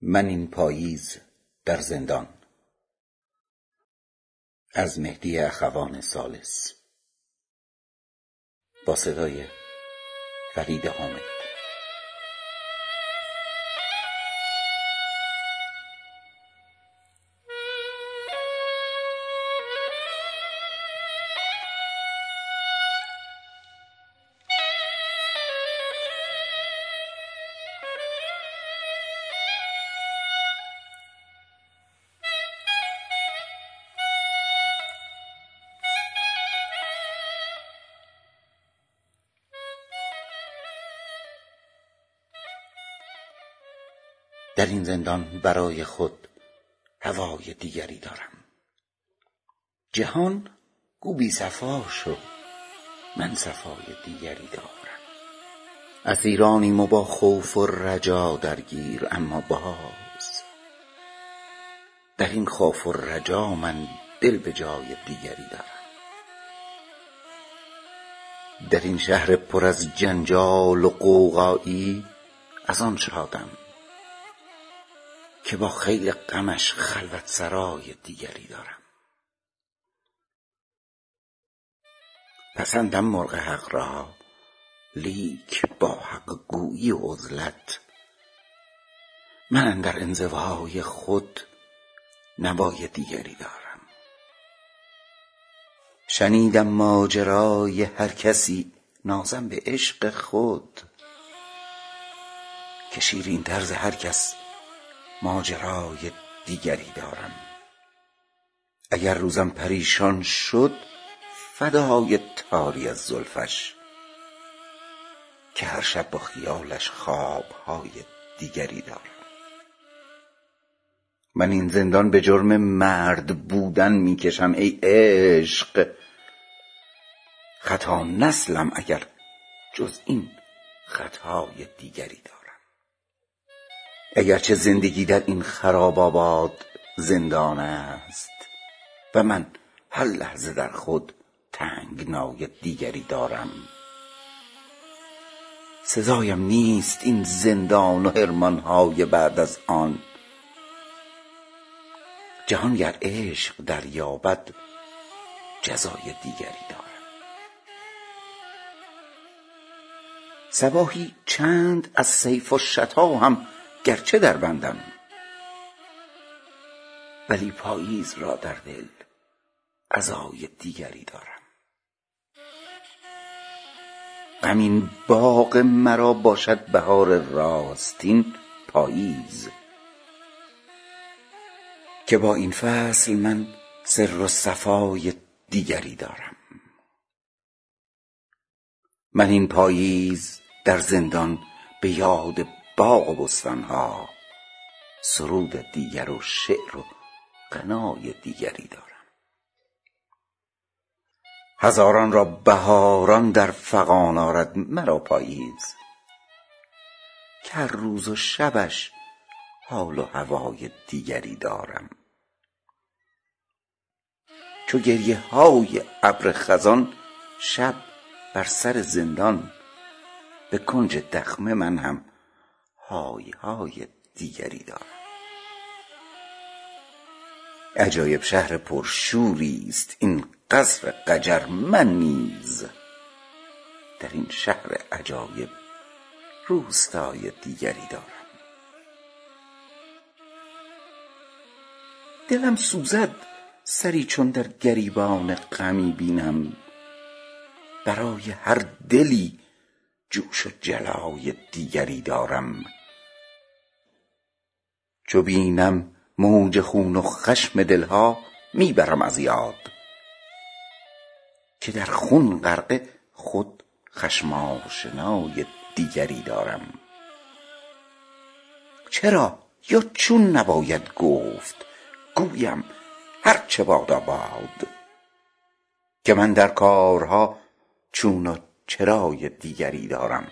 من این پاییز در زندان. از مهدی اخوان ثالث با صدای فرید حامد. در این زندان برای خود هوای دیگری دارم. جهان گو بی صفا شو من صفای دیگری دارم. اسیرانیم و با خوف و رجا درگیر اما باز در این خوف و رجا من دل به جای دیگری دارم. در این شهر پر از جنجال و غوغایی از آن شادم که با خیل غمش خلوت سرای دیگری دارم. پسندم مرغ حق را لیک با حق گویی و عزلت. من اندر انزوای خود نوای دیگری دارم. شنیدم ماجرای هر کسی نازم به عشق خود. که شیرین تر ز هر کس ماجرای دیگری دارم. اگر روزم پریشان شد فدای تاری از زلفش. که هر شب با خیالش خوابهای دیگری دارم. من این زندان به جرم مرد بودن می کشم ای عشق. خطا نسلم اگر جز این خطای دیگری دارم. اگرچه زندگی در این خراب آباد زندان است و من هر لحظه در خود تنگنای دیگری دارم. سزایم نیست این زندان و حرمانهای بعد از آن. جهان گر عشق دریابد جزای دیگری دارم. صباحی چند از سیف و شتا هم گرچه در بندم ولی پاییز را در دل عزای دیگری دارم. غم باغ مرا باشد بهار راستین پاییز که با این فصل من سر و صفای دیگری دارم. من این پاییز در زندان به یاد باغ و بستانها سرود دیگر و شعر و غنای دیگری دارم. هزاران را بهاران در فغان آرد مرا پاییز. که هر روز و شبش حال و هوای دیگری دارم. چو گریه های ابر خزان شب بر سر زندان به کنج دخمه من هم های های دیگری دارم عجایب شهر پر شوری است. این قصر قجر من نیز. در این شهر عجایب روستای دیگری دارم. دلم سوزد سری چون در گریبان غمی بینم. برای هر دلی جوش و جلای دیگری دارم. چو بینم موج خون و خشم دلها می برم از یاد. که در خون غرقه خود خشم آشنای دیگری دارم. چرا یا چون نباید گفت گویم هر چه باداباد که من در کارها چون و چرای دیگری دارم.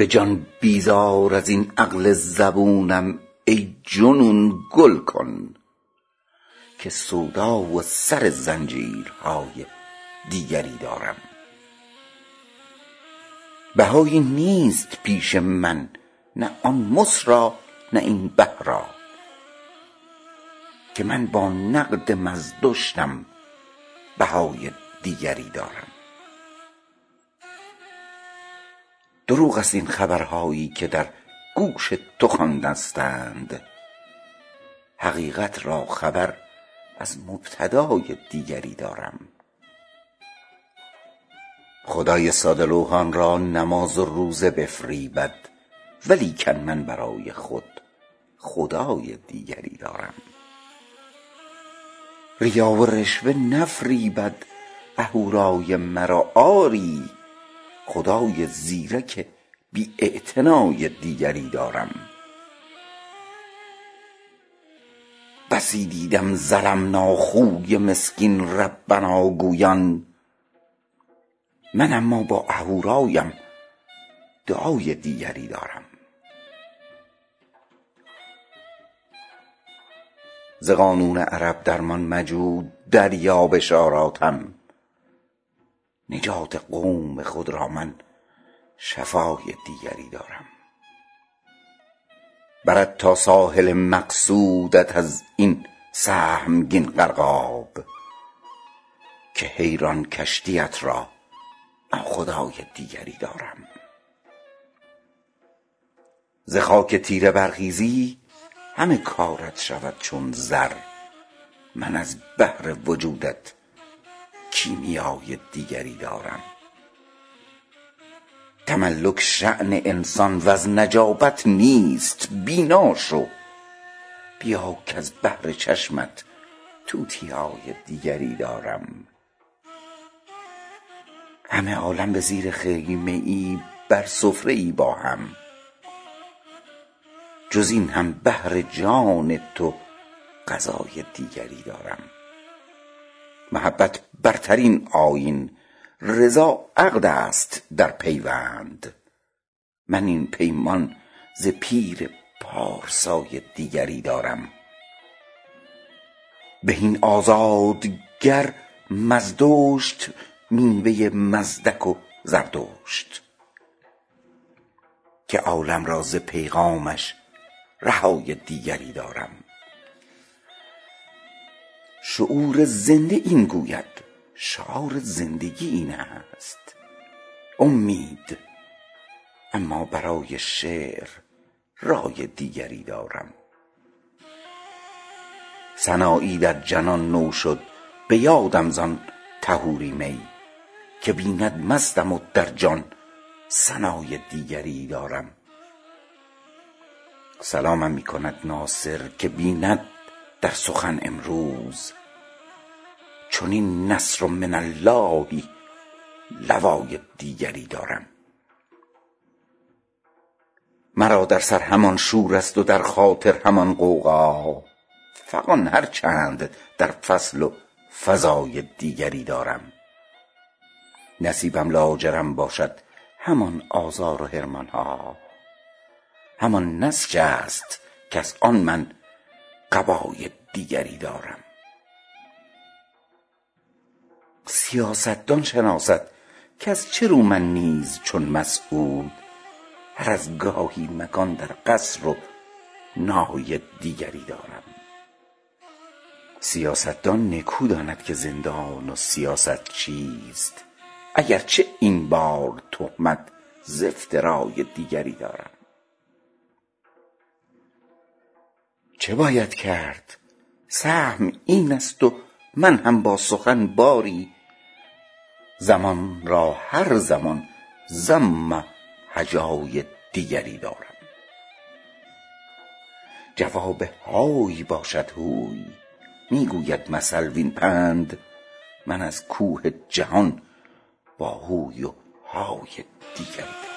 به جان بیزار از این عقل زبونم ای جنون گل کن که سودا و سر زنجیرهای دیگری دارم. بهایی نیست پیش من نه آن مس را نه این به را که من با نقد مزدشتم بهای دیگری دارم. دروغ است این خبرهایی که در گوش تو خواندستند. حقیقت را خبر از مبتدای دیگری دارم. خدای ساده لوحان را نماز و روزه بفریبد ولیکن من برای خود خدای دیگری دارم. ریا و رشوه نفریبد اهورای مرا آری خدای زیرک بی اعتنای دیگری دارم. بسی دیدم ظلمنا خوی مسکین ربنا گویان. من اما با اهورایم دعای دیگری دارم. ز قانون عرب درمان مجو دریا بشاراتم. نجات قوم خود را من شفای دیگری دارم. برد تا ساحل مقصودت از این سهمگین غرقاب که حیران کشتیت را من خدای دیگری دارم. ز خاک تیره برخیزی همه کارت شود چون زر. من از بحر وجودت کیمیای دیگری دارم. تملک شأن انسان وز نجابت نیست بینا شو بیا کز بهر چشمت توتیای دیگری دارم. همه عالم به زیر خیمه ای بر سفره ای با هم. جز این هم بهر جان تو غذای دیگری دارم. محبت برترین آیین رضا عقد است در پیوند. من این پیمان ز پیر پارسای دیگری دارم. بهین آزادگر مزدشت میوه مزدک و زردشت. که عالم را ز پیغامش رهای دیگری دارم. شعور زنده این گوید شعار زندگی این است. امید اما برای شعر رای دیگری دارم. سنایی در جنان نو شد به یادم زان طهوری می که بیند مستم و در جان ثنای دیگری دارم. سلامم می کند ناصر که بیند در سخن امروز چنین نصر من الله لوای دیگری دارم. مرا در سر همان شور است و در خاطر همان غوغا. فغان هر چند در فصل و فضای دیگری دارم. نصیبم لاجرم باشد همان آزار و حرمان ها همان نسج است کز آن من قبای دیگری دارم. سیاستدان شناسد کز چه رو من نیز چون مسعود هر از گاهی مکان در قصر و نای دیگری دارم. سیاستدان نکو داند که زندان و سیاست چیست اگر چه این بار تهمت ز افترای دیگری دارم. چه باید کرد؟ سهم این است و من هم با سخن باری. زمان را هر زمان ضم هجای دیگری دارم. جواب های باشد هوی می گوید مثل وین پند من از کوه جهان با هوی و های دیگری.